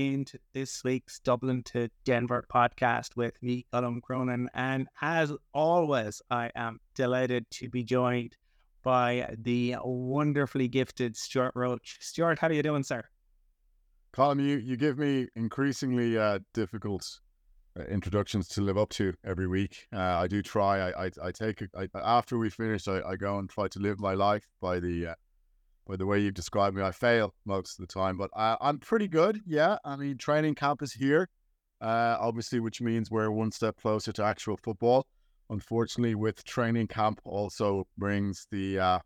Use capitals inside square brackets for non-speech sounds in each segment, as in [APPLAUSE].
into this week's Dublin to Denver podcast with me, Colum Cronin. And as always, I am delighted to be joined by the wonderfully gifted Stewart Roach. Stewart, how are you doing, sir? Colum, you, you give me increasingly uh, difficult uh, introductions to live up to every week. Uh, I do try. I I, I take I, after we finish, I, I go and try to live my life by the the way you've described me. I fail most of the time, but I, I'm pretty good. Yeah, I mean, training camp is here, uh, obviously, which means we're one step closer to actual football. Unfortunately, with training camp also brings the uh,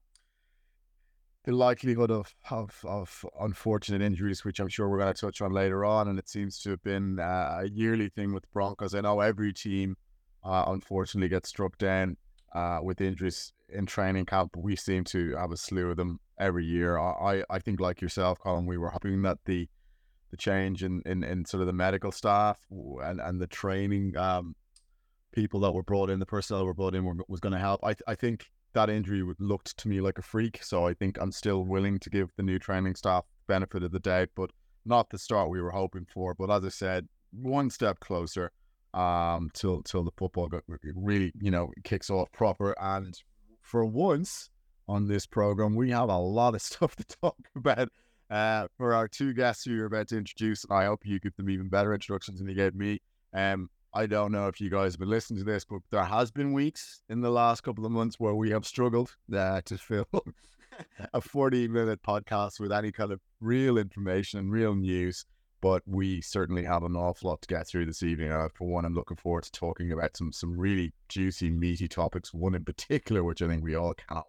the likelihood of, of, of unfortunate injuries, which I'm sure we're going to touch on later on, and it seems to have been uh, a yearly thing with Broncos. I know every team, uh, unfortunately, gets struck down uh, with injuries in training camp. We seem to have a slew of them every year. I, I think, like yourself, Colum, we were hoping that the the change in, in, in sort of the medical staff and, and the training um, people that were brought in, the personnel that were brought in, were, was going to help. I, I think that injury looked to me like a freak. So I think I'm still willing to give the new training staff benefit of the doubt, but not the start we were hoping for. But as I said, one step closer um, till till the football really you know kicks off proper. And for once on this program, we have a lot of [LAUGHS] stuff to talk about. Uh, for our two guests who you're about to introduce, I hope you give them even better introductions than you gave me. Um, I don't know if you guys have been listening to this, but there has been weeks in the last couple of months where we have struggled uh, to fill [LAUGHS] a 40 minute podcast with any kind of real information and real news. But we certainly have an awful lot to get through this evening. Uh, for one, I'm looking forward to talking about some some really juicy, meaty topics. One in particular, which I think we all cannot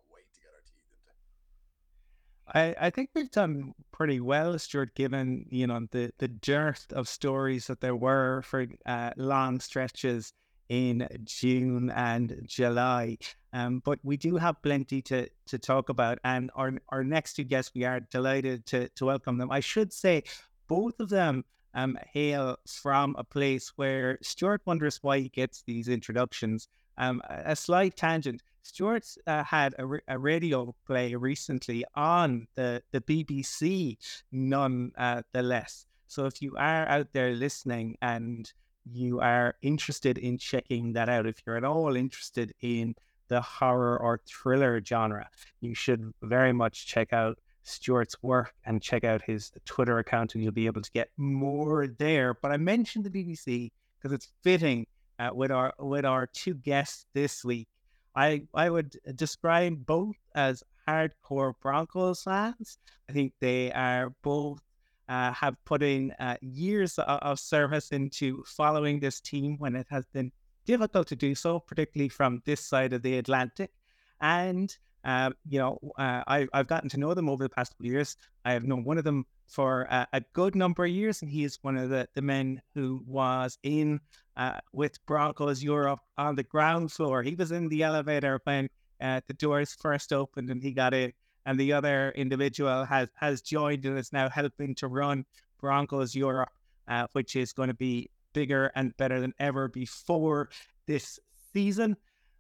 I, I think we've done pretty well, Stewart, given you know the the dearth of stories that there were for uh, long stretches in June and July. Um, but we do have plenty to to talk about, and our our next two guests, we are delighted to to welcome them. I should say, both of them um, hail from a place where Stewart wonders why he gets these introductions. Um, a slight tangent. Stewart uh, had a, a, radio play recently on the, the BBC, nonetheless. So if you are out there listening and you are interested in checking that out, if you're at all interested in the horror or thriller genre, you should very much check out Stewart's work and check out his Twitter account, and you'll be able to get more there. But I mentioned the BBC because it's fitting uh, with our with our two guests this week. I I would describe both as hardcore Broncos fans. I think they are both uh, have put in uh, years of, of, service into following this team when it has been difficult to do so, particularly from this side of the Atlantic. And uh, you know, uh, I, I've gotten to know them over the past couple of years. I have known one of them for a good number of years, and he is one of the, the men who was in uh, with Broncos Europe on the ground floor. He was in the elevator when uh, the doors first opened and he got in. And the other individual has, has joined and is now helping to run Broncos Europe, uh, which is going to be bigger and better than ever before this season.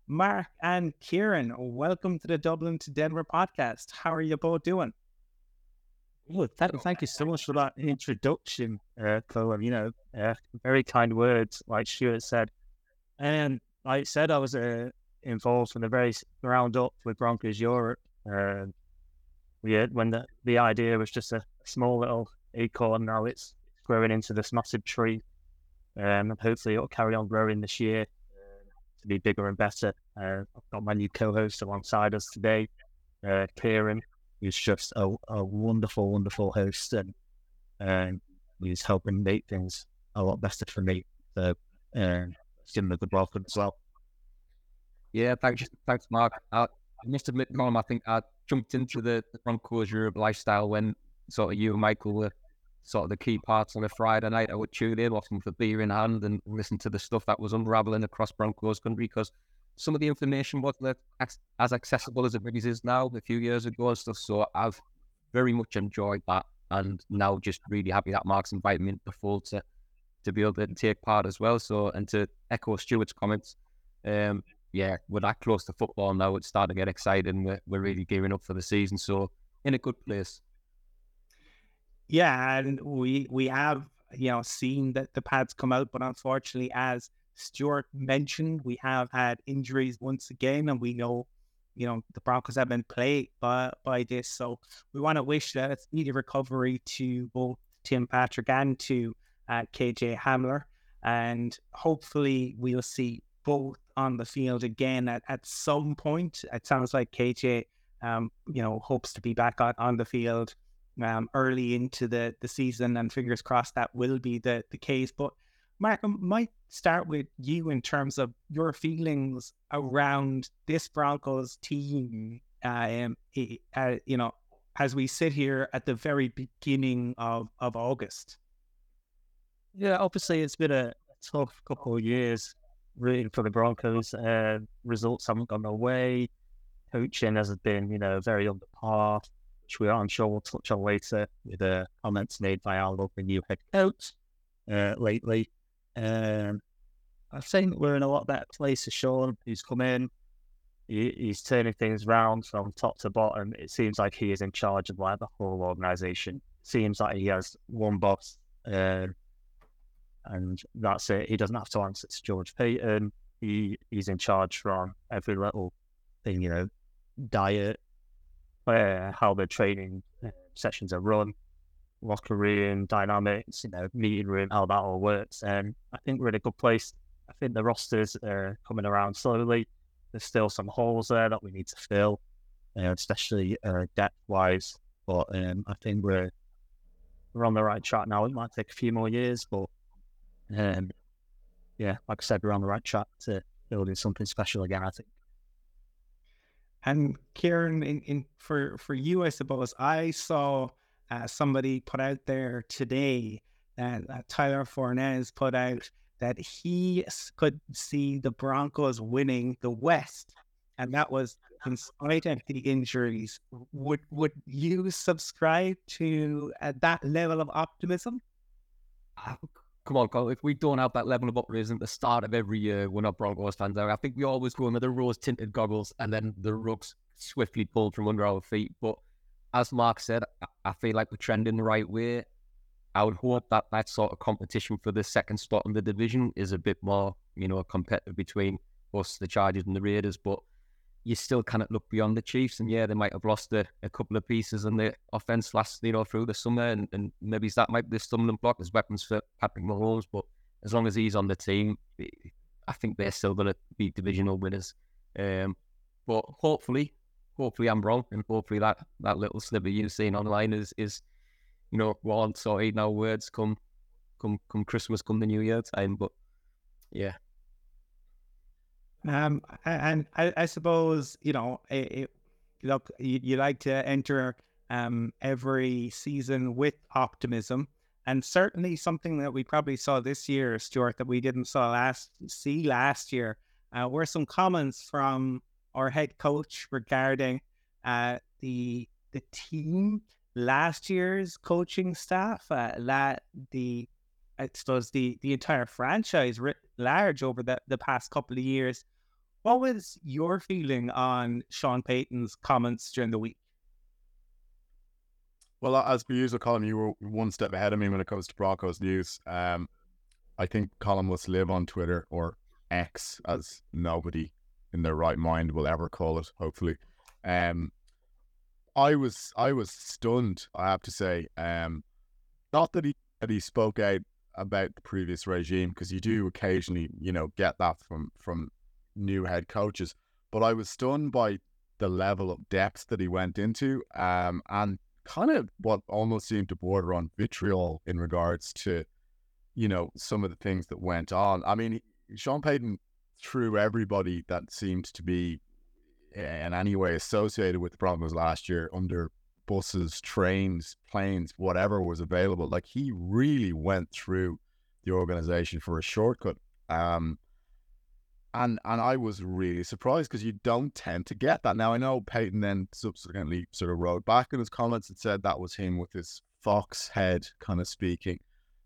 Mark and Kieron, welcome to the Dublin to Denver podcast. How are you both doing? Well, thank, thank you so much for that introduction, uh, Chloe. You know, uh, very kind words, like Stuart said. And like I said, I was uh, involved from the very ground up with Broncos Europe. Uh, we when the, the idea was just a small little acorn, now it's growing into this massive tree. Um, and hopefully it'll carry on growing this year uh, to be bigger and better. Uh, I've got my new co-host alongside us today, uh, Kieron, He's just a, a wonderful, wonderful host, and um, he's helping make things a lot better for me. So, um, give him a good welcome as well. Yeah, thanks, thanks, Mark. I, must admit, Colum, I think I jumped into the, the Broncos Europe lifestyle when sort of you and Michael were sort of the key parts on a Friday night. I would tune in, often a beer in hand, and listen to the stuff that was unraveling across Broncos country because some of the information wasn't as accessible as it really is now a few years ago and stuff. So I've very much enjoyed that and now just really happy that Mark's invited me into fold to, to be able to take part as well. So, and to echo Stewart's comments, um, yeah, we're that close to football now. It's starting to get exciting. We're, we're really gearing up for the season. So, in a good place. Yeah, and we we have you know seen that the pads come out, but unfortunately, as Stewart mentioned, we have had injuries once again, and we know you know the Broncos have been plagued by by this. So we want to wish a speedy recovery to both Tim Patrick and to uh, KJ Hamler, and hopefully we'll see both on the field again at, at some point. It sounds like KJ, um, you know, hopes to be back on, on the field um, early into the, the season, and fingers crossed that will be the, the case. But Mark, might start with you in terms of your feelings around this Broncos team. Um, uh, you know, as we sit here at the very beginning of, of August. Yeah, obviously it's been a tough couple of years rooting for the Broncos. Uh, results haven't gone away. Coaching has been, you know, very under par, which we are, I'm sure we'll touch on later with the uh, comments made by our local new head coach uh, lately. Um, I think we're in a lot better place. As Sean, who's come in, he, he's turning things around from top to bottom. It seems like he is in charge of like the whole organization. Seems like he has one boss. Uh, and that's it. He doesn't have to answer to George Paton. He he's in charge from every little thing, you know, diet, uh, how the training uh, sessions are run, locker room dynamics, you know, meeting room, how that all works. And I think we're in a good place. I think the rosters are coming around slowly. There's still some holes there that we need to fill, uh, especially uh, depth wise. But um, I think we're we're on the right track now. It might take a few more years, but um, yeah, like I said, we're on the right track to building something special again. I think. And Kieron, in, in for for you, I suppose I saw uh, somebody put out there today that uh, Tyler Fornez put out that he could see the Broncos winning the West, and that was in spite of the injuries. Would would you subscribe to uh, that level of optimism? Ah, come on, Cole. If we don't have that level of optimism at the start of every year, we're not Broncos fans. I think we always go with the rose tinted goggles and then the rugs swiftly pulled from under our feet. But as Mark said, I feel like we're trending the right way. I would hope that that sort of competition for the second spot in the division is a bit more, you know, competitive between us, the Chargers, and the Raiders. But you still cannot look beyond the Chiefs. And yeah, they might have lost a, a couple of pieces in the offense last, you know, through the summer, and, and maybe that might be the stumbling block as weapons for Patrick Mahomes. But as long as he's on the team, I think they're still going to be divisional winners. Um, but hopefully, hopefully I'm wrong, and hopefully that that little snippet you've seen online is is you know one so eight now words come come come Christmas, come the New Year time. But yeah, um, and I, I suppose you know, it, look, you, you, like to enter um every season with optimism, and certainly something that we probably saw this year, Stewart, that we didn't saw last see last year, uh, were some comments from our head coach regarding uh the the team last year's coaching staff, uh, la- the I suppose the the entire franchise writ large over the, the past couple of years what was your feeling on Sean Payton's comments during the week? Well, as per usual, Colum, you were one step ahead of me when it comes to Broncos news. Um, I think Colum must live on Twitter or X, as nobody in their right mind will ever call it. Hopefully, um, I was I was stunned. I have to say, um, not that he that he spoke out about the previous regime because you do occasionally, you know, get that from from new head coaches. But I was stunned by the level of depth that he went into, um, and kind of what almost seemed to border on vitriol in regards to, you know, some of the things that went on. I mean, Sean Payton threw everybody that seemed to be in any way associated with the Broncos last year under buses, trains, planes, whatever was available. Like he really went through the organization for a shortcut. Um, and and I was really surprised because you don't tend to get that. Now I know Payton then subsequently sort of wrote back in his comments and said that was him with his fox head kind of speaking.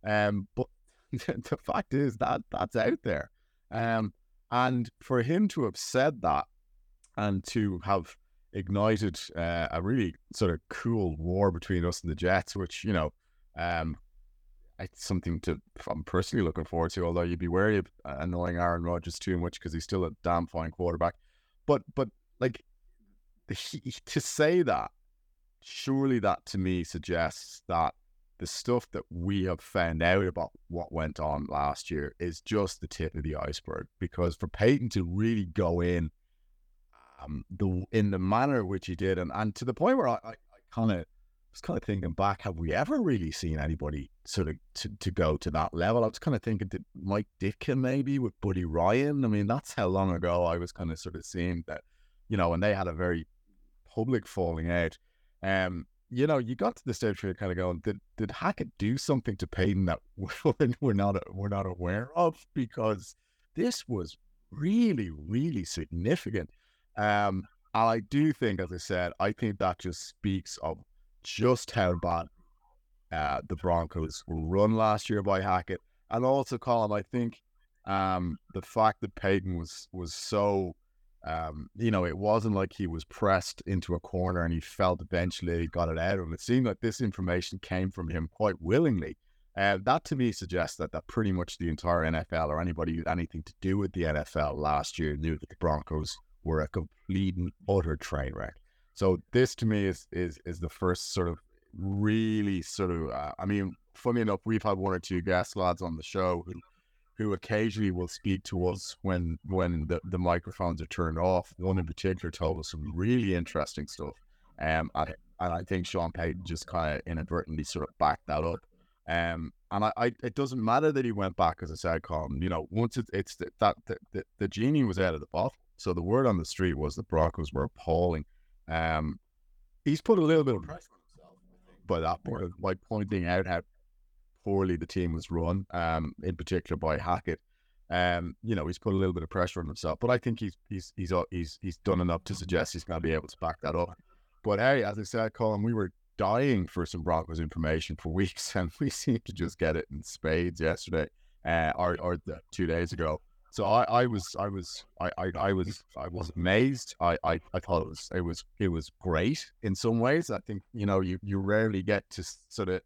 Um, but [LAUGHS] the fact is that that's out there. Um, and for him to have said that and to have ignited uh, a really sort of cool war between us and the Jets, which you know Um, it's something to I'm personally looking forward to. Although you'd be wary of uh, annoying Aaron Rodgers too much because he's still a damn fine quarterback. But but like he, to say that, surely that to me suggests that the stuff that we have found out about what went on last year is just the tip of the iceberg. Because for Payton to really go in, um, the in the manner which he did, and, and to the point where I, I, I kind of was kind of thinking back, have we ever really seen anybody sort of to, to go to that level? I was kind of thinking, did Mike Ditka maybe with Buddy Ryan? I mean, that's how long ago I was kind of sort of seeing that, you know, and they had a very public falling out. Um, you know, you got to the stage where you're kind of going, did did Hackett do something to Payton that [LAUGHS] we're not we're not aware of? Because this was really, really significant. Um, and I do think, as I said, I think that just speaks of just how bad uh, the Broncos were run last year by Hackett, and also, Colum, I think um, the fact that Payton was was so um, you know, it wasn't like he was pressed into a corner and he felt eventually got it out of him. It seemed like this information came from him quite willingly. Uh, that to me suggests that that pretty much the entire NFL or anybody with anything to do with the NFL last year knew that the Broncos were a complete and utter train wreck. So this to me is is is the first sort of really sort of. Uh, I mean, funny enough, we've had one or two guest lads on the show who who occasionally will speak to us when when the, the microphones are turned off. One in particular told us some really interesting stuff. Um, and, I think Sean Payton just kind of inadvertently sort of backed that up. Um, and I, I, it doesn't matter that he went back, as I said, Colum. You know, once it, it's the, that the, the, the genie was out of the bottle. So the word on the street was the Broncos were appalling. Um, he's put a little bit of pressure on himself by that point, by pointing out how poorly the team was run, um, in particular by Hackett. Um, you know, he's put a little bit of pressure on himself, but I think he's he's he's uh, he's he's done enough to suggest he's going to be able to back that up. But hey, as I said, Colum, we were dying for some Broncos information for [LAUGHS] weeks, and we seemed to just get it in spades yesterday, uh, or or the, two days ago. So I, I was I was I, I, I was I was amazed. I, I, I thought it was it was it was great in some ways. I think you know you you rarely get to sort of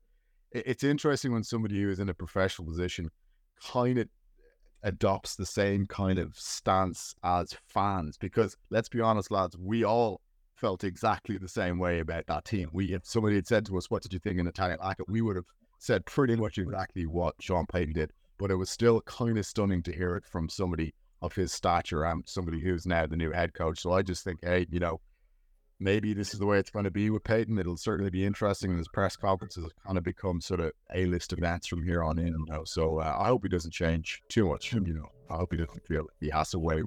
it's interesting when somebody who is in a professional position kind of adopts the same kind of stance as fans because let's be honest lads we all felt exactly the same way about that team. We if somebody had said to us what did you think Nathaniel Hackett we would have said pretty much exactly what Sean Payton did but it was still kind of stunning to hear it from somebody of his stature and somebody who's now the new head coach. So I just think hey you know maybe this is the way it's going to be with Payton. It'll certainly be interesting. And his press conferences have kind of become sort of a list events from here on in. So uh, I hope he doesn't change too much. You know, I hope he doesn't feel he has to wait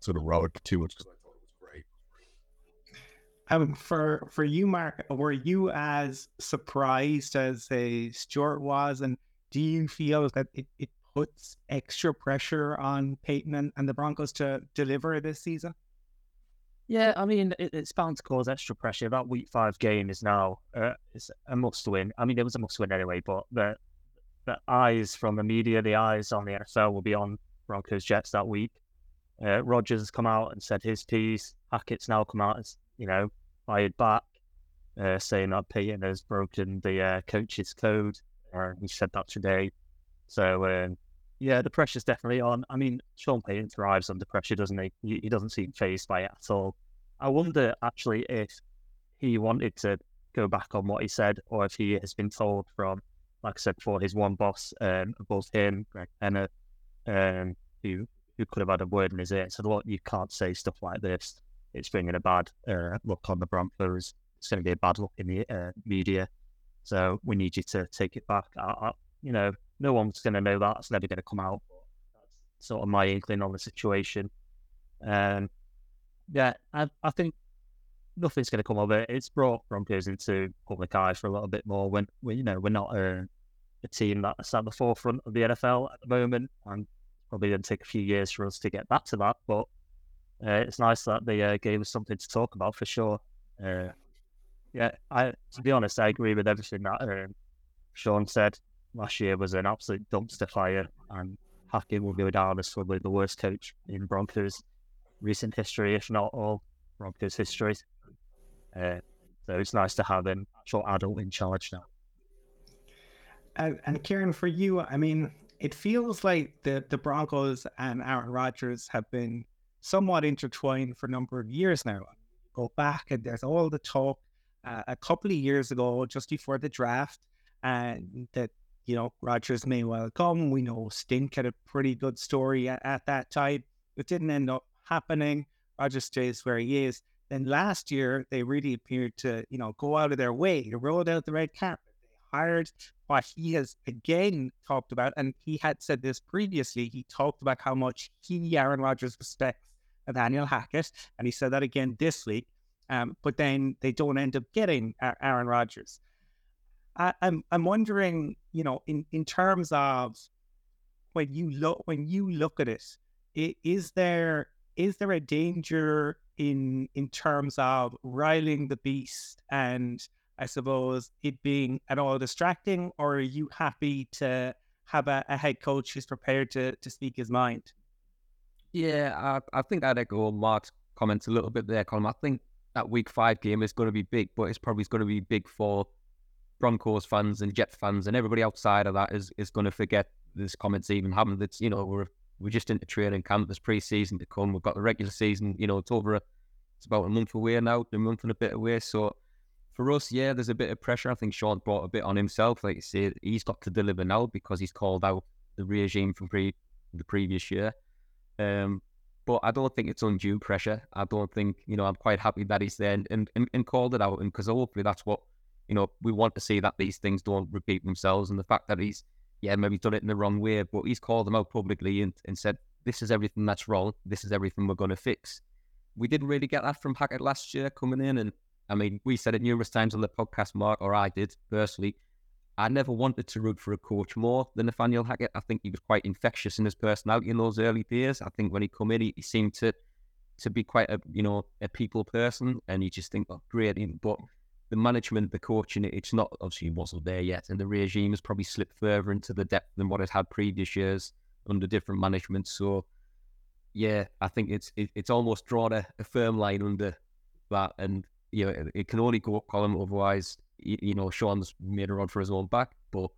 sort of road too much I thought it was great. Um, for for you, Mark, were you as surprised as a Stewart was, and do you feel that it, it puts extra pressure on Payton and, and the Broncos to deliver this season? Yeah, I mean, it, it's bound to cause extra pressure. That week five game is now uh, it's a must win. I mean, it was a must win anyway, but the the eyes from the media, the eyes on the NFL will be on Broncos Jets that week. Uh, Rodgers has come out and said his piece. Hackett's now come out and you know fired back, uh, saying that Payton has broken the uh, coach's code. He said that today. So um, yeah, the pressure's definitely on. I mean, Sean Payton thrives under pressure, doesn't he? He, he doesn't seem phased by it at all. I wonder actually if he wanted to go back on what he said, or if he has been told from, like I said before, his one boss um, above him, Greg Penner, um, who who could have had a word in his ear said, "Look, you can't say stuff like this. It's bringing a bad uh, look on the Broncos. It's going to be a bad look in the uh, media. So we need you to take it back." I, I, you know, no one's going to know that. It's never going to come out. That's sort of my inkling on the situation. Um, yeah, I, I think nothing's going to come of it. It's brought Broncos into public eye for a little bit more. When we, you know, we're not a, a team that's at the forefront of the NFL at the moment, and probably going to take a few years for us to get back to that. But uh, it's nice that they uh, gave us something to talk about for sure. Uh, yeah, I to be honest, I agree with everything that um, Sean said last year was an absolute dumpster fire, and Hackett will go down as probably the worst coach in Broncos recent history, if not all Broncos history. Uh, so it's nice to have an actual adult in charge now. And, and Kieron, for you, I mean, it feels like the, the Broncos and Aaron Rodgers have been somewhat intertwined for a number of years now. Go back and there's all the talk uh, a couple of years ago, just before the draft, and that you know Rodgers may well come. We know Stink had a pretty good story at, at that time. It didn't end up happening. Rodgers stays where he is. Then last year they really appeared to you know go out of their way to roll out the red carpet. They hired what he has again talked about, and he had said this previously. He talked about how much he, Aaron Rodgers, respects Nathaniel Hackett, and he said that again this week. Um, but then they don't end up getting Aaron Rodgers. I, I'm I'm wondering, you know, in, in terms of when you look when you look at it, it, is there is there a danger in in terms of riling the beast and I suppose it being at all distracting, or are you happy to have a, a head coach who's prepared to to speak his mind? Yeah, I, I think I'd echo Mark's comments a little bit there, Colum. I think that week five game is going to be big, but it's probably going to be big for Broncos fans and Jet fans and everybody outside of that is is going to forget this comments even happened. It's you know we're we're just into training camp. There's pre-season to come. We've got the regular season. You know it's over. A, it's about a month away now. A month and a bit away. So for us, yeah, there's a bit of pressure. I think Sean brought a bit on himself. Like you said, he's got to deliver now because he's called out the regime from pre the previous year. Um, but I don't think it's undue pressure. I don't think, you know, I'm quite happy that he's there and, and, and called it out. And because hopefully that's what, you know, we want to see that these things don't repeat themselves. And the fact that he's, yeah, maybe done it in the wrong way, but he's called them out publicly and, and said, this is everything that's wrong. This is everything we're going to fix. We didn't really get that from Hackett last year coming in. And I mean, we said it numerous times on the podcast, Mark, or I did personally. I never wanted to root for a coach more than Nathaniel Hackett. I think he was quite infectious in his personality in those early days. I think when he come in, he, he seemed to to be quite a you know a people person, and you just think, oh, great. But the management, the coaching, it's not obviously wasn't there yet, and the regime has probably slipped further into the depth than what it had previous years under different management. So, yeah, I think it's it, it's almost drawn a, a, firm line under that, and you know it, it can only go up Colum otherwise you know, Sean's made a run for his own back, but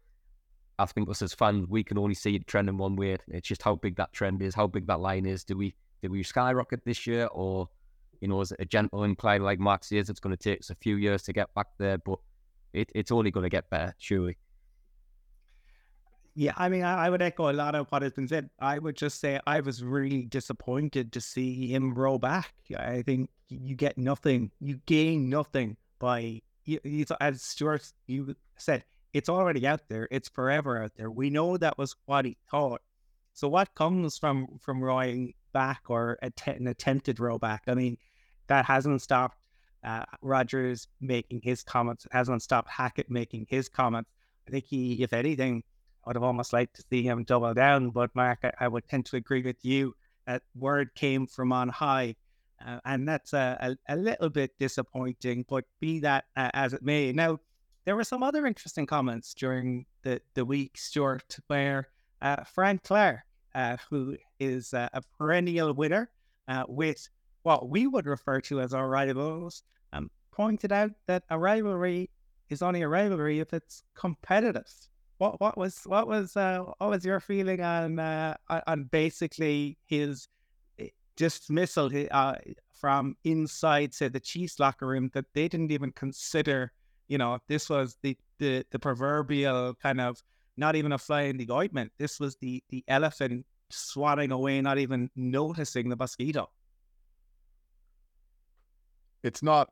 I think us as fans, we can only see it trending one way. It's just how big that trend is, how big that line is. Do we do we skyrocket this year, or you know, is it a gentle incline like Mark says? It's going to take us a few years to get back there, but it, it's only going to get better, surely. Yeah, I mean, I, I would echo a lot of what has been said. I would just say I was really disappointed to see him roll back. I think you get nothing, you gain nothing by you, as Stewart you said, it's already out there. It's forever out there. We know that was what he thought. So what comes from from rowing back or an attempted rowback? I mean, that hasn't stopped uh, Rodgers making his comments. It hasn't stopped Hackett making his comments. I think he, if anything, I would have almost liked to see him double down. But Mark, I, I would tend to agree with you. That word came from on high uh, and that's a, a, a, little bit disappointing, but be that uh, as it may. Now, there were some other interesting comments during the, the week, Stewart, where uh, Frank Clark, uh, who is a perennial winner uh, with what we would refer to as our rivals, um, pointed out that a rivalry is only a rivalry if it's competitive. What what was what was uh, what was your feeling on on basically his dismissal uh, from inside, say, the Chiefs locker room that they didn't even consider. You know, this was the the, the proverbial kind of not even a fly in the ointment. This was the the elephant swatting away, not even noticing the mosquito. It's not.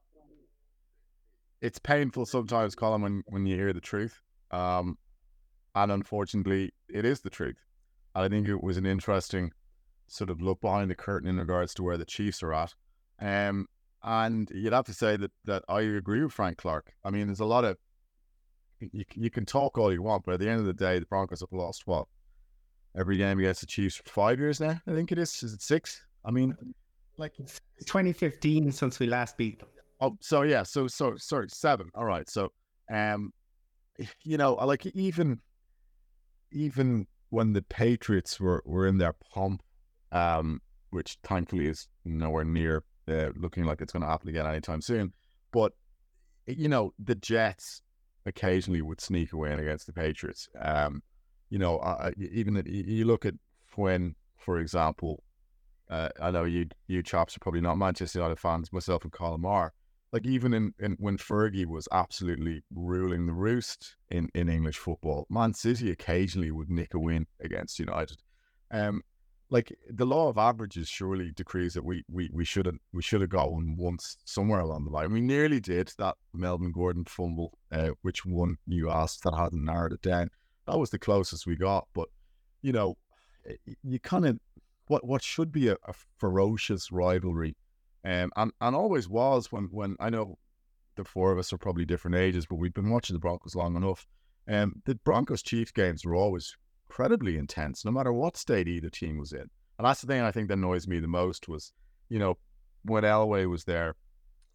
It's painful sometimes, Colum, when when you hear the truth. Um, and unfortunately, it is the truth. I think it was an interesting sort of look behind the curtain in regards to where the Chiefs are at. Um, and you'd have to say that that I agree with Frank Clark. I mean, there's a lot of you, you can talk all you want, but at the end of the day, the Broncos have lost what every game against the Chiefs for five years now. I think it is. Is it six? I mean, like 2015 since we last beat. Oh, so yeah, so so sorry, seven. All right, so um, you know, like even even when the Patriots were were in their pomp um, which thankfully is nowhere near uh, looking like it's going to happen again anytime soon. But you know, the Jets, occasionally would sneak away against the Patriots. Um, you know, uh, even you look at when, for example, uh, I know you you chops are probably not Manchester United fans, myself and Colum are. Like even in, in when Fergie was absolutely ruling the roost in, in English football, Man City occasionally would nick a win against United. Um, like the law of averages surely decrees that we we we should have we should have got one once somewhere along the line. We nearly did that Melvin Gordon fumble, uh, which one you asked that hadn't narrowed it down. That was the closest we got, but you know, you kind of what what should be a, a ferocious rivalry, um, and and always was when when I know the four of us are probably different ages, but we've been watching the Broncos long enough. Um, the Broncos Chiefs games were always incredibly intense, no matter what state either team was in. And that's the thing I think that annoys me the most was, you know, when Elway was there,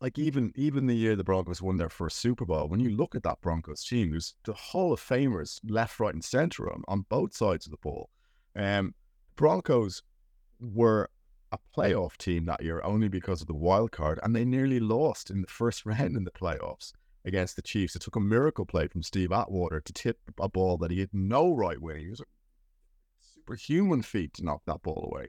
like even even the year the Broncos won their first Super Bowl, when you look at that Broncos team, there's the Hall of Famers left, right, and center on, on both sides of the ball. Um, Broncos were a playoff team that year only because of the wild card, and they nearly lost in the first [LAUGHS] round in the playoffs against the Chiefs. It took a miracle play from Steve Atwater to tip a ball that he had no right way. He was a superhuman feat to knock that ball away.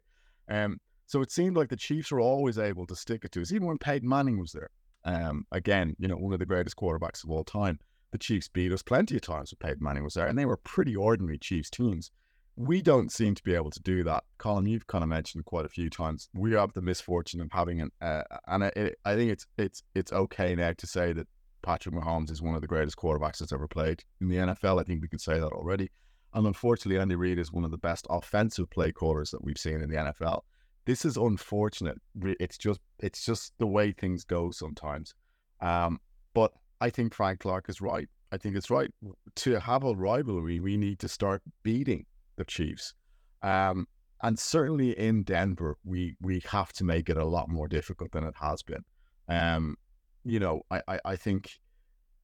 Um, so it seemed like the Chiefs were always able to stick it to us, even when Peyton Manning was there. Um, again, you know, one of the greatest quarterbacks of all time. The Chiefs beat us plenty of times when Peyton Manning was there, and they were pretty ordinary Chiefs teams. We don't seem to be able to do that. Colum, you've kind of mentioned quite a few times. We have the misfortune of having an, uh, and it, I think it's it's it's okay now to say that Patrick Mahomes is one of the greatest quarterbacks that's ever played in the NFL. I think we can say that already. And unfortunately, Andy Reid is one of the best offensive play callers that we've seen in the NFL. This is unfortunate. It's just it's just the way things go sometimes. Um, but I think Frank Clark is right. I think it's right to have a rivalry. We need to start beating the Chiefs, um, and certainly in Denver, we we have to make it a lot more difficult than it has been. Um, you know, I, I, I think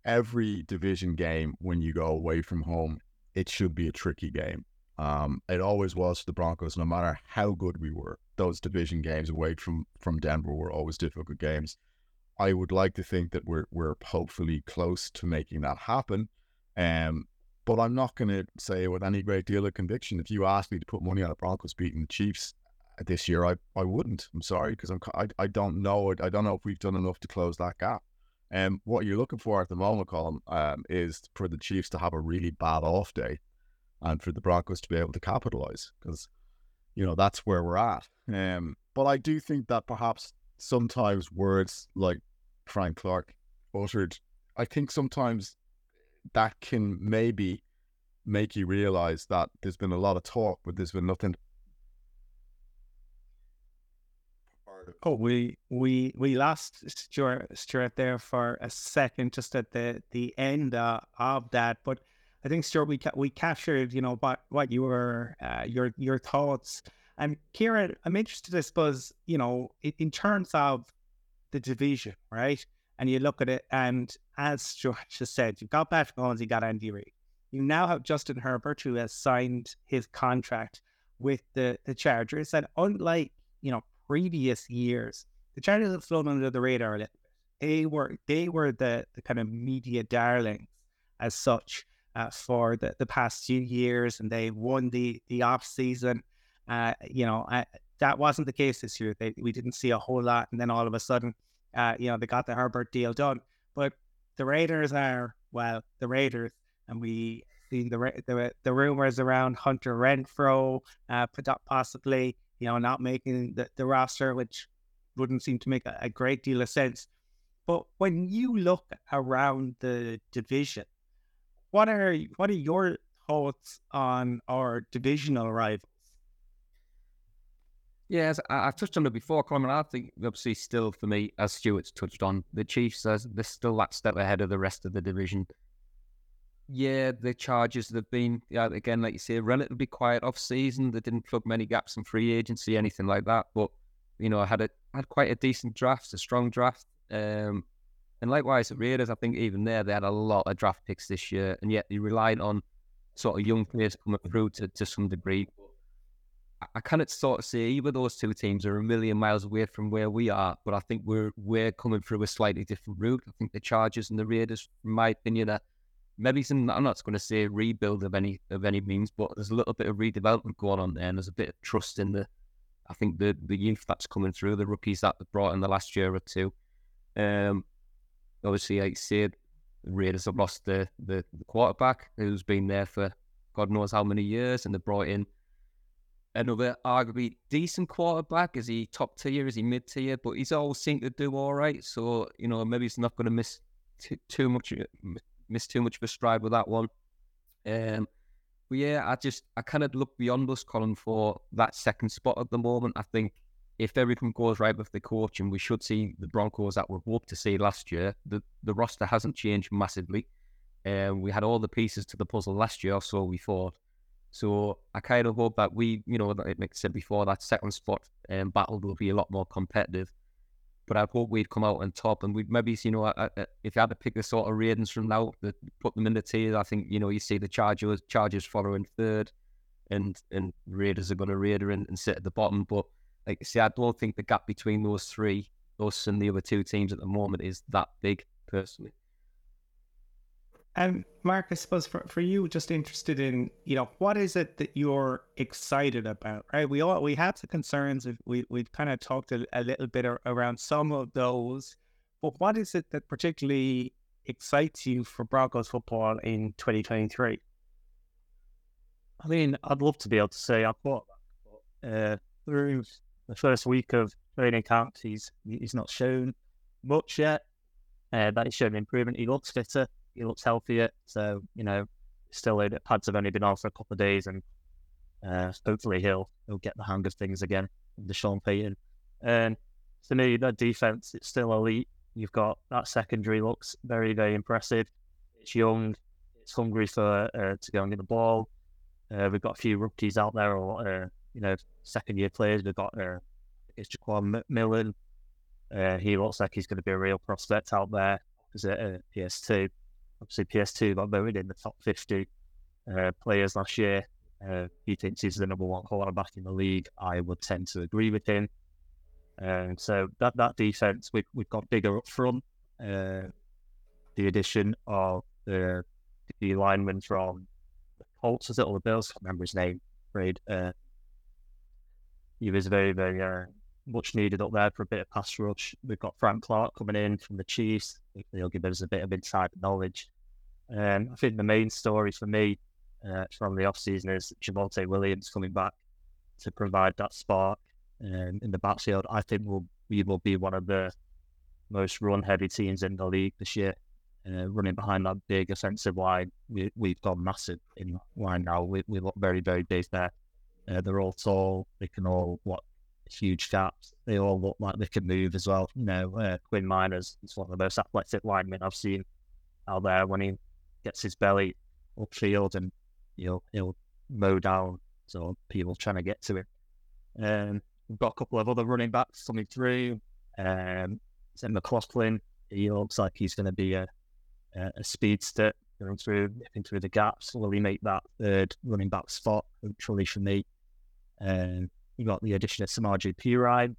every division game when you go away from home, it should be a tricky game. Um, it always was for the Broncos, no matter how good we were. Those division games away from from Denver were always difficult games. I would like to think that we're we're hopefully close to making that happen. Um, but I'm not going to say with any great deal of conviction. If you asked me to put money on the Broncos beating the Chiefs, this year, I, I wouldn't. I'm sorry because I'm I, I don't know it. I don't know if we've done enough to close that gap. And um, what you're looking for at the moment, Colum, um, is for the Chiefs to have a really bad off day, and for the Broncos to be able to capitalize because you know that's where we're at. Um, but I do think that perhaps sometimes words like Frank Clark uttered, I think sometimes that can maybe make you realize that there's been a lot of talk, but there's been nothing Oh, we we we lost Stewart Stewart there for a second, just at the the end uh, of that. But I think Stewart, we ca- we captured, you know, what what you were uh, your your thoughts. And Kieron, I'm interested, I suppose, you know, in, in terms of the division, right? And you look at it, and as George [LAUGHS] just said, you've got Patrick Mahomes, you got Andy Reid. You now have Justin Herbert, who has signed his contract with the the Chargers, and unlike you know previous years, the Chargers have flown under the radar a little bit. They were they were the, the kind of media darlings as such uh, for the, the past few years, and they won the the off season. Uh, you know, uh, that wasn't the case this year. They, we didn't see a whole lot, and then all of a sudden, uh, you know, they got the Herbert deal done. But the Raiders are well, the Raiders, and we seen the the, the rumors around Hunter Renfrow, uh, possibly you know, not making the, the roster, which wouldn't seem to make a, a great deal of sense. But when you look around the division, what are what are your thoughts on our divisional rivals? Yes, I, have touched on it before, Colum. I think obviously still for me, as Stewart's touched on, the Chiefs are they're still that step ahead of the rest of the division yeah, the Chargers have been yeah, again, like you say, relatively quiet off season. They didn't plug many gaps in free agency, anything like that. But you know, I had a had quite a decent draft, a strong draft. Um, and likewise, the Raiders, I think even there they had a lot of draft picks this year, and yet they relied on sort of young players coming through to, to some degree. I, cannot sort of say either those two teams are a million miles away from where we are, but I think we're we're coming through a slightly different route. I think the Chargers and the Raiders, in my opinion, are maybe some, I'm not going to say rebuild of any of any means, but there's a little bit of redevelopment going on there, and there's a bit of trust in the, I think the the youth that's coming through, the rookies that they brought in the last year or two. Um, obviously, like I said, the Raiders have lost the, the the quarterback who's been there for God knows how many years, and they brought in another arguably decent quarterback. Is he top tier? Is he mid tier? But he's always seemed to do all right. So you know maybe he's not going to miss too, too much miss too much of a stride with that one. Um, but yeah, I just I kind of look beyond us, Colum, for that second spot at the moment. I think if everything goes right with the coach, and we should see the Broncos that we hoped to see last year. The the roster hasn't changed massively. Um, we had all the pieces to the puzzle last year, so we thought. So I kind of hope that we, you know, like I said before, that second spot um, battle will be a lot more competitive. But I hope we'd come out on top, and we'd maybe, you know, if you had to pick the sort of ratings from now, that put them in the tier. I think, you know, you see the Chargers, Chargers following third, and and Raiders are going to Raider and, and sit at the bottom. But like I say, I don't think the gap between those three, us and the other two teams at the moment, is that big personally. And Mark, I suppose for, for you, just interested in, you know, what is it that you're excited about, right? We all, we have the concerns, of, we, we've kind of talked a, a little bit around some of those, but what is it that particularly excites you for Broncos football in 2023? I mean, I'd love to be able to say I thought but uh, through the first week of training camp, he's he's not shown much yet. Uh, but he's shown improvement. He looks fitter he looks healthier. So you know, still the pads have only been on for a couple of days, and uh, hopefully he'll he'll get the hang of things again. The Sean Payton, and to me, that defense it's still elite. You've got that secondary looks very very impressive. It's young, it's hungry for uh, to go and get the ball. Uh, we've got a few rookies out there, or uh, you know, second year players. We've got uh, it's Ja'Quan McMillian. Uh, he looks like he's going to be a real prospect out there at uh, PS2 obviously PS2 got voted in the top 50 uh, players last year. Uh, he thinks he's the number one quarterback in the league. I would tend to agree with him. And so that that defense, we've, we've got bigger up front. Uh, the addition of the the lineman from the Colts, is it, or the Bills? I can't remember his name. Afraid. Uh, he was very, very uh, much needed up there for a bit of pass rush. We've got Frank Clark coming in from the Chiefs. He'll give us a bit of inside knowledge. Um, I think the main story for me uh, from the offseason is Javonte Williams coming back to provide that spark um, in the backfield. I think we'll, we will be one of the most run heavy teams in the league this year. Uh, running behind that big offensive line, we, we've gone massive in line now. We, we look very, very big there. Uh, they're all tall. They can all what huge gaps. They all look like they can move as well. You know, uh, Quinn Meinerz is one of the most athletic linemen I've seen out there when he gets his belly upfield and he'll he'll mow down so people trying to get to him. Um, we've got a couple of other running backs coming through. Um, Zen McLaughlin, he looks like he's going to be a, a, a speedster going through nipping through the gaps. Will he make that third running back spot? Hopefully for me. Um, you got the addition of Samaje Perine.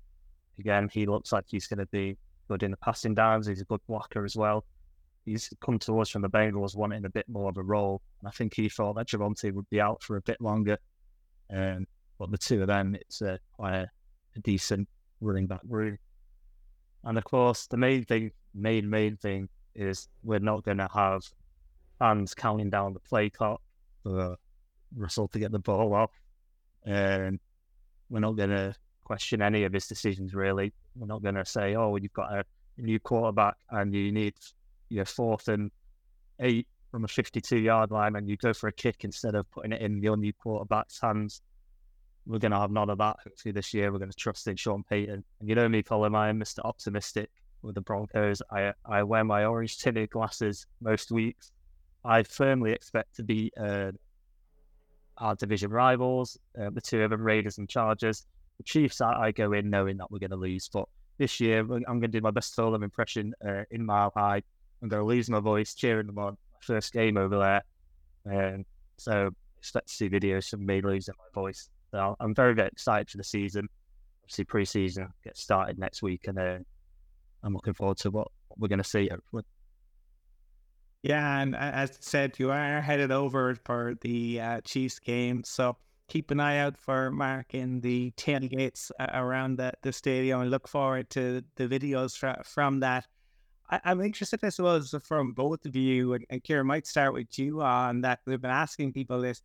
Again, he looks like he's going to be good in the passing downs. He's a good blocker as well. He's come to us from the Bengals wanting a bit more of a role. And I think he thought that Javonte would be out for a bit longer. Um, but the two of them, it's a, quite a, decent running back room. And of course, the main thing, main, main thing is we're not going to have fans counting down the play clock for Russell to get the ball off. And we're not going to question any of his decisions, really. We're not going to say, oh, you've got a new quarterback and you need your fourth and eight from a 52 yard line and you go for a kick instead of putting it in your new quarterback's hands. We're going to have none of that hopefully this year. We're going to trust in Sean Payton. And you know me, Colum, I am Mr. Optimistic with the Broncos. I, I wear my orange tinted glasses most weeks. I firmly expect to be uh, our division rivals, uh, the two of them, Raiders and Chargers. The Chiefs, I, I go in knowing that we're going to lose, but this year I'm going to do my best Fulham impression uh, in Mile High. I'm going to lose my voice cheering them on. First game over there, and so expect to see videos from me losing my voice. So I'm very very excited for the season. Obviously, preseason gets started next week, and uh, I'm looking forward to what, what we're going to see. Hopefully. Yeah, and as I said, you are headed over for the uh, Chiefs game, so keep an eye out for Mark in the tailgates uh, around the, the stadium and look forward to the videos fra- from that. I, am interested, I suppose, from both of you, and, and Kieron might start with you on that. We've been asking people this.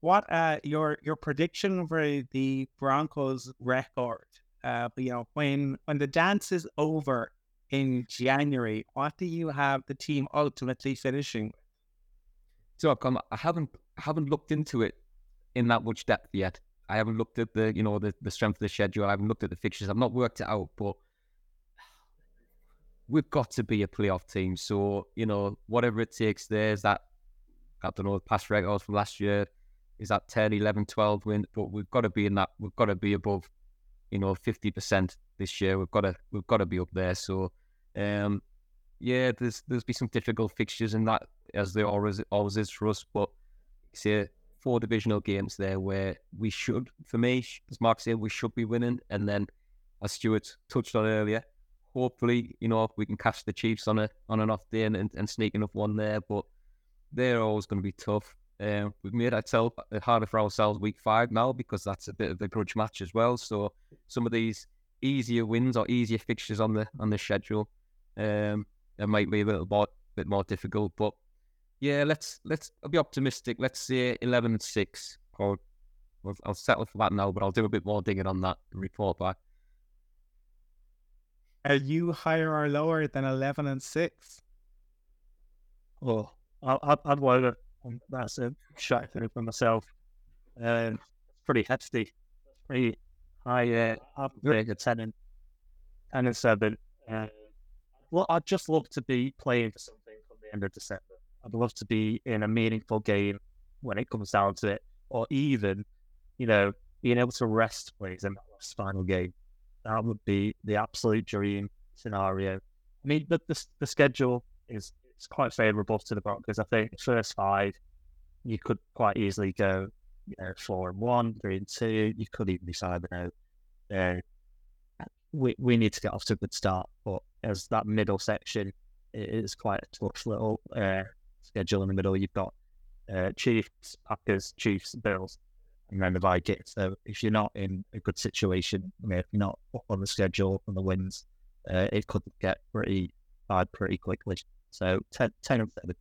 What uh, your your prediction for the Broncos record? Uh, you know, when when the dance is over in January, what do you have the team ultimately finishing? So I haven't haven't looked into it in that much depth yet. I haven't looked at the you know the, the strength of the schedule. I haven't looked at the fixtures. I've not worked it out, but we've got to be a playoff team. So you know whatever it takes. There's that I don't know past records from last year. Is that 10, 11, 12 win? But we've got to be in that. We've got to be above you know fifty percent this year. We've got to we've got to be up there. So um, yeah, there's there's be some difficult fixtures in that as there always always is for us. But say four divisional games there where we should, for me, as Mark said, we should be winning. And then, as Stewart touched on earlier, hopefully, you know, we can catch the Chiefs on a on an off day and, and, and sneak enough one there. But they're always going to be tough. Um, we've made ourselves harder for ourselves week five now because that's a bit of a grudge match as well. So some of these easier wins or easier fixtures on the on the schedule, um, it might be a little bit, bit more difficult. But yeah, let's let's I'll be optimistic. Let's say eleven and six. Or I'll, I'll settle for that now, but I'll do a bit more digging on that and report back. Are you higher or lower than eleven and six? Oh, I'd, I'd lower. That's a shock for myself. Um, it's pretty hefty. Pretty high. Uh, I'm a ten and ten and seven. Uh, well, I'd just love to be playing for something from the end of December. I'd love to be in a meaningful game when it comes down to it, or even, you know, being able to rest players in that last final game. That would be the absolute dream scenario. I mean, the, the, the schedule is it's quite favourable to the Broncos. I think first five, you could quite easily go, you know, four and one, three and two. You could even decide, you know, uh, we we need to get off to a good start. But as that middle section, is quite a tough little uh, schedule in the middle. You've got uh, Chiefs, Packers, Chiefs, Bills, and then the Vikings. So if you're not in a good situation, I mean, if you're not up on the schedule from the wins, uh, it could get pretty bad pretty quickly. So 10, 10 and 7.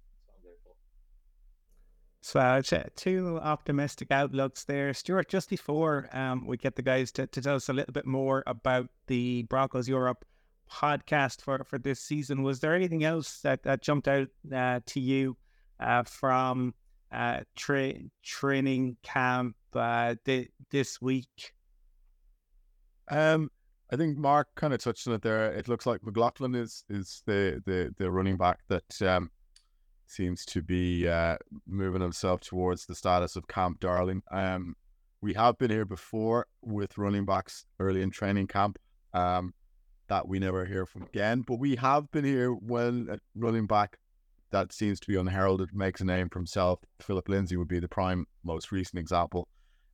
So uh, two optimistic outlooks there. Stewart, just before um, we get the guys to, to tell us a little bit more about the Broncos Europe podcast for, for this season. Was there anything else that, that jumped out uh, to you uh, from uh, tra- training camp uh, th- this week? Um, I think Mark kind of touched on it there. It looks like McLaughlin is is the the, the running back that um, seems to be uh, moving himself towards the status of Camp Darling. Um, we have been here before with running backs early in training camp. Um, that we never hear from again. But we have been here when uh, running back that seems to be unheralded makes a name for himself. Philip Lindsay would be the prime, most recent example.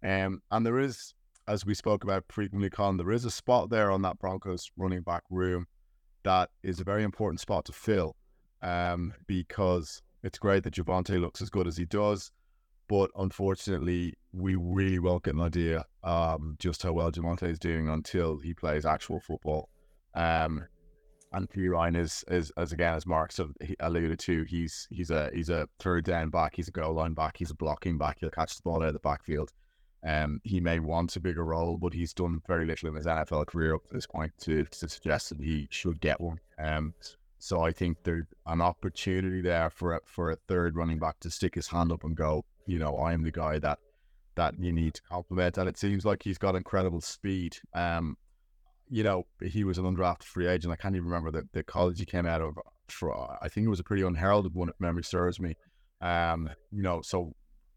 Um, and there is, as we spoke about frequently, Con, there is a spot there on that Broncos running back room that is a very important spot to fill um, because it's great that Javonte looks as good as he does. But unfortunately, we really won't get an idea um, just how well Javonte is doing until he plays actual football. Um, and Perine is, is as again as Mark sort of alluded to, he's he's a he's a third down back, he's a goal line back, he's a blocking back. He'll catch the ball out of the backfield. Um, he may want a bigger role, but he's done very little in his NFL career up to this point to, to suggest that he should get one. Um, so I think there's an opportunity there for a, for a third running back to stick his hand up and go, you know, I am the guy that that you need to complement. And it seems like he's got incredible speed. Um, you know, he was an undrafted free agent. I can't even remember the, the college he came out of. I think it was a pretty unheralded one, if memory serves me. Um, you know, so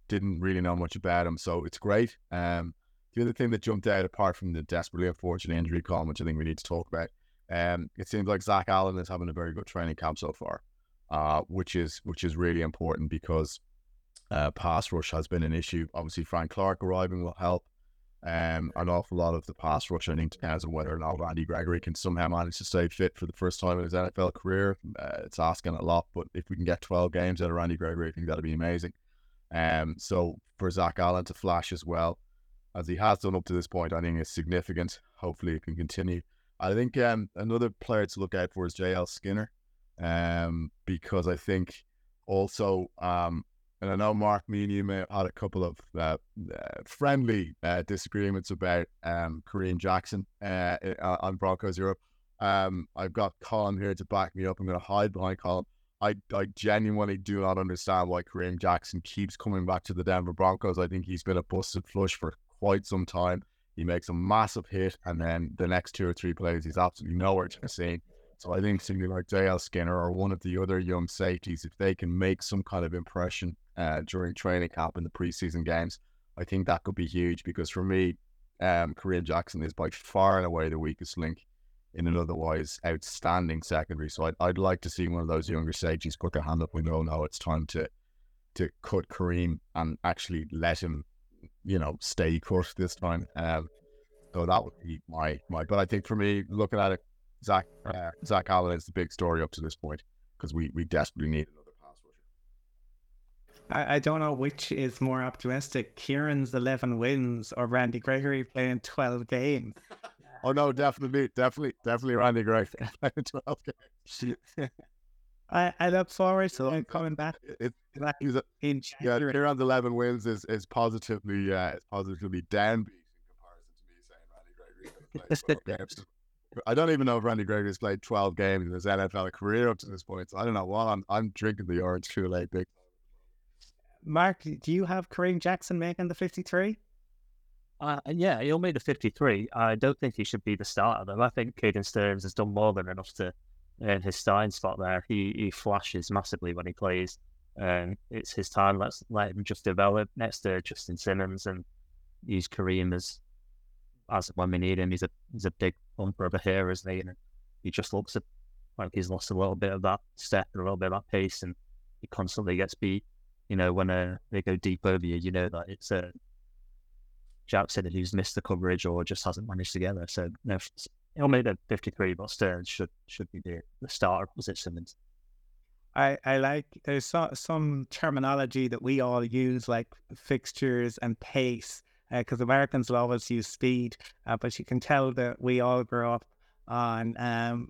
didn't really know much about him. So it's great. Um, the other thing that jumped out, apart from the desperately unfortunate injury column, which I think we need to talk about, um, it seems like Zach Allen is having a very good training camp so far, uh, which is which is really important because uh, pass rush has been an issue. Obviously, Frank Clark arriving will help. Um, an awful lot of the pass rush, I think, depends on whether or not Randy Gregory can somehow manage to stay fit for the first time in his NFL career. Uh, it's asking a lot, but if we can get 12 games out of Randy Gregory, I think that'd be amazing. Um, so for Zach Allen to flash as well, as he has done up to this point, I think is significant. Hopefully, it can continue. I think um, another player to look out for is JL Skinner, um, because I think also um, and I know Mark, me and you may have had a couple of uh, uh, friendly uh, disagreements about um, Kareem Jackson uh, on Broncos Europe. Um, I've got Colum here to back me up. I'm going to hide behind Colum. I, I genuinely do not understand why Kareem Jackson keeps coming back to the Denver Broncos. I think he's been a busted flush for quite some time. He makes a massive hit, and then the next two or three plays, he's absolutely nowhere to be seen. So I think somebody like JL Skinner or one of the other young safeties, if they can make some kind of impression uh, during training camp in the preseason games, I think that could be huge because for me, um, Kareem Jackson is by far and away the weakest link in an otherwise outstanding secondary. So I'd, I'd like to see one of those younger safeties put their hand up and go, no, it's time to to cut Kareem and actually let him, you know, stay cut this time. Um, so that would be my my. But I think for me, looking at it Zach uh, Zach Allen is the big story up to this point because we we desperately need. I, I don't know which is more optimistic: Kieron's eleven wins or Randy Gregory playing twelve games. oh no, definitely, definitely, definitely Randy Gregory [LAUGHS] playing twelve games. I, I look forward to him coming back. It, it, he's a, in yeah, Kieron's eleven wins is is positively uh, positively downbeat in comparison to me saying Randy Gregory twelve [LAUGHS] games. I don't even know if Randy Gregory's played 12 games in his NFL career up to this point. So I don't know what I'm. I'm drinking the orange Kool-Aid big. Mark, do you have Kareem Jackson making the 53? Uh, yeah, he'll make the 53. I don't think he should be the starter, though. I think Caden Sterns has done more than enough to earn his starting spot there. He he flashes massively when he plays. and it's his time. Let's let him just develop next to Justin Simmons and use Kareem as as when we need him. He's a he's a big bumper over here, isn't he? And he just looks like he's lost a little bit of that step and a little bit of that pace, and he constantly gets beat. You know, when uh, they go deep over you, you know that it's a uh, Jackson who's missed the coverage or just hasn't managed together. So no, he'll make the 53, but Sterns should should be the, the starter opposite Simmons. I, I like there's so, some terminology that we all use like fixtures and pace because uh, Americans will always use speed, uh, but you can tell that we all grew up on um,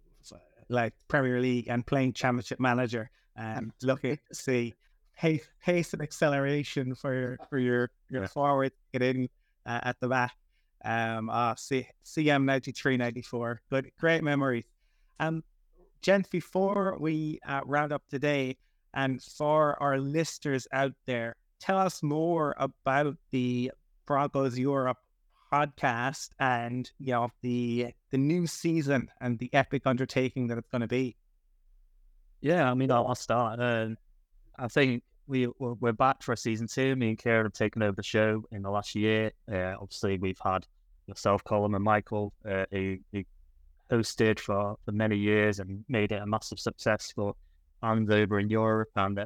like Premier League and playing Championship Manager and [LAUGHS] looking to see pace, pace and acceleration for your for your your yeah. forward get in uh, at the back. Um, uh, C- CM ninety three ninety four, good great memories. Um, gents, before we uh, round up today, and for our listeners out there, tell us more about the Broncos Europe podcast and you know the the new season and the epic undertaking that it's going to be. Yeah, I mean, I'll, I'll start. Uh, I think we we're back for a season two. Me and Kieron have taken over the show in the last year. Uh, obviously, we've had yourself, Colum, and Michael, uh, who, who, hosted for, for many years and made it a massive success for fans over in Europe and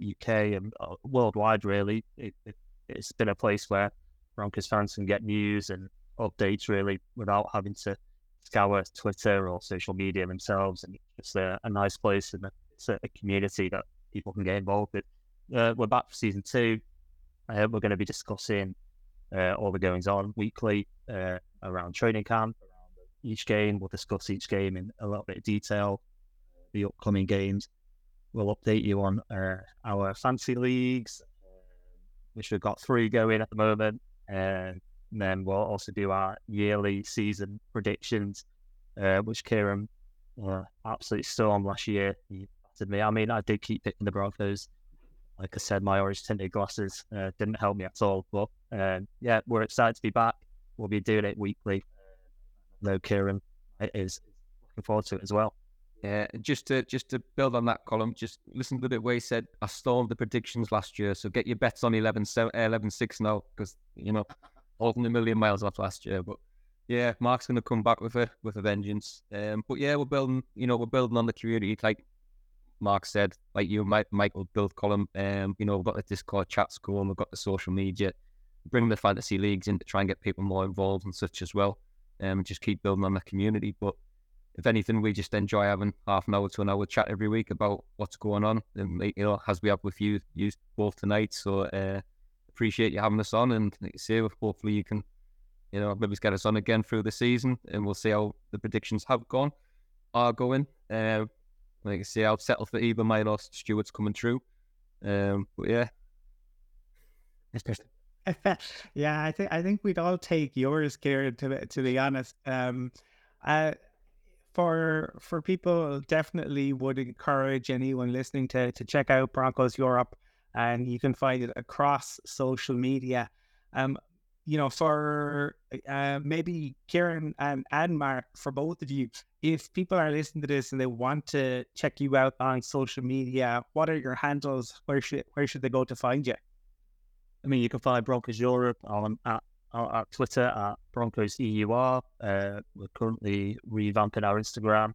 UK and uh, worldwide. Really, it, it, it's been a place where Broncos fans can get news and updates really without having to scour Twitter or social media themselves. And it's a, a nice place and it's a, a, community that people can get involved with. Uh, we're back for season two. Uh, we're going to be discussing uh, all the goings on weekly uh, around training camp, each game. We'll discuss each game in a little bit of detail, the upcoming games. We'll update you on uh, our fancy leagues, which we've got three going at the moment. And then we'll also do our yearly season predictions, uh, which Kieron absolutely stormed last year. He me. I mean, I did keep picking the Broncos. Like I said, my orange tinted glasses uh, didn't help me at all. But um, yeah, we're excited to be back. We'll be doing it weekly. No, Kieron is looking forward to it as well. Yeah, just to just to build on that Colum, just listen to the bit where he said I stormed the predictions last year, so get your bets on 11 11 6 now because you know holding a million miles off last year. But yeah, Mark's going to come back with a with a vengeance. Um, but yeah, we're building, you know, we're building on the community, like Mark said, like you, Mike, Michael, build Colum. Um, you know, we've got the Discord chat school, and we've got the social media. bring the fantasy leagues in to try and get people more involved and such as well. Um, just keep building on the community. But if anything, we just enjoy having half an hour to an hour chat every week about what's going on, and you know, as we have with you, you both tonight. So uh, appreciate you having us on, and like you say, hopefully you can, you know, maybe get us on again through the season, and we'll see how the predictions have gone, are going. Uh, like I say, I'll settle for either mine or Stewart's coming through. Um, but yeah. yeah, I think I think we'd all take yours, Kieron. To be- to be honest, um, uh, for for people, definitely would encourage anyone listening to to check out Broncos Europe, and you can find it across social media. Um, you know, for uh, maybe Kieran and, and Mark, for both of you, if people are listening to this and they want to check you out on social media, what are your handles? Where should where should they go to find you? I mean, you can find Broncos Europe on at, at Twitter at Broncos EUR. Uh, we're currently revamping our Instagram,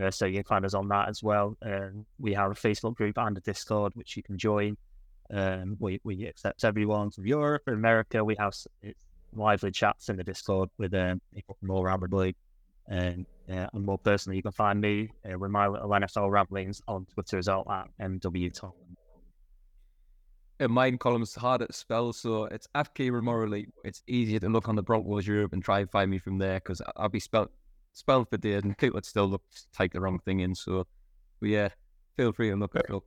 uh, so you can find us on that as well. Um, we have a Facebook group and a Discord which you can join. Um, we we accept everyone from Europe and America. We have lively chats in the Discord with um, people from all around the league. And, uh, and more personally, you can find me uh, with my little NFL ramblings on Twitter as well at MW Tom in mine column's hard to spell, so it's at Kieron Morley. It's easier to look on the Broncos Europe and try and find me from there because I'll be spelled spelled for dead and people would still look type the wrong thing in. So, but yeah, feel free to look it up.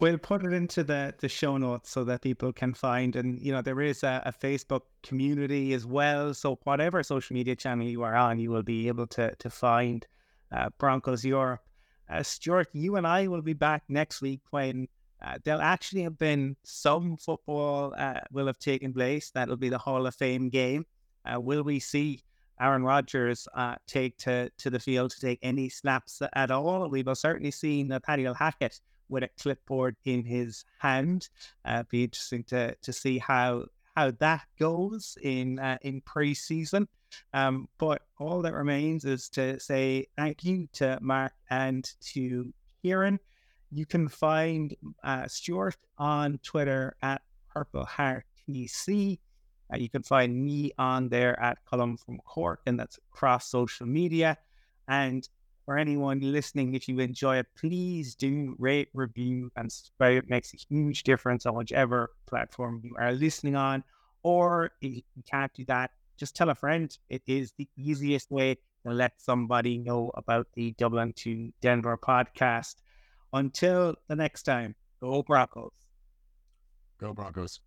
We'll put it into the, the show notes so that people can find. And, you know, there is a, a, Facebook community as well. So, whatever social media channel you are on, you will be able to, to find uh, Broncos Europe. Uh, Stewart, you and I will be back next week when uh, there'll actually have been some football uh, will have taken place. That'll be the Hall of Fame game. Uh, will we see Aaron Rodgers uh, take to, to the field to take any snaps at all? We will certainly see Nathaniel Hackett with a clipboard in his hand. Uh, be interesting to to see how how that goes in uh, in preseason. Um, but all that remains is to say thank you to Mark and to Kieron. You can find uh, Stewart on Twitter at Purple Heart TC. Uh, you can find me on there at Colum from Cork, and that's across social media. And for anyone listening, if you enjoy it, please do rate, review, and subscribe. It makes a huge difference on whichever platform you are listening on. Or if you can't do that, just tell a friend. It is the easiest way to let somebody know about the Dublin to Denver podcast. Until the next time, go Broncos. Go Broncos.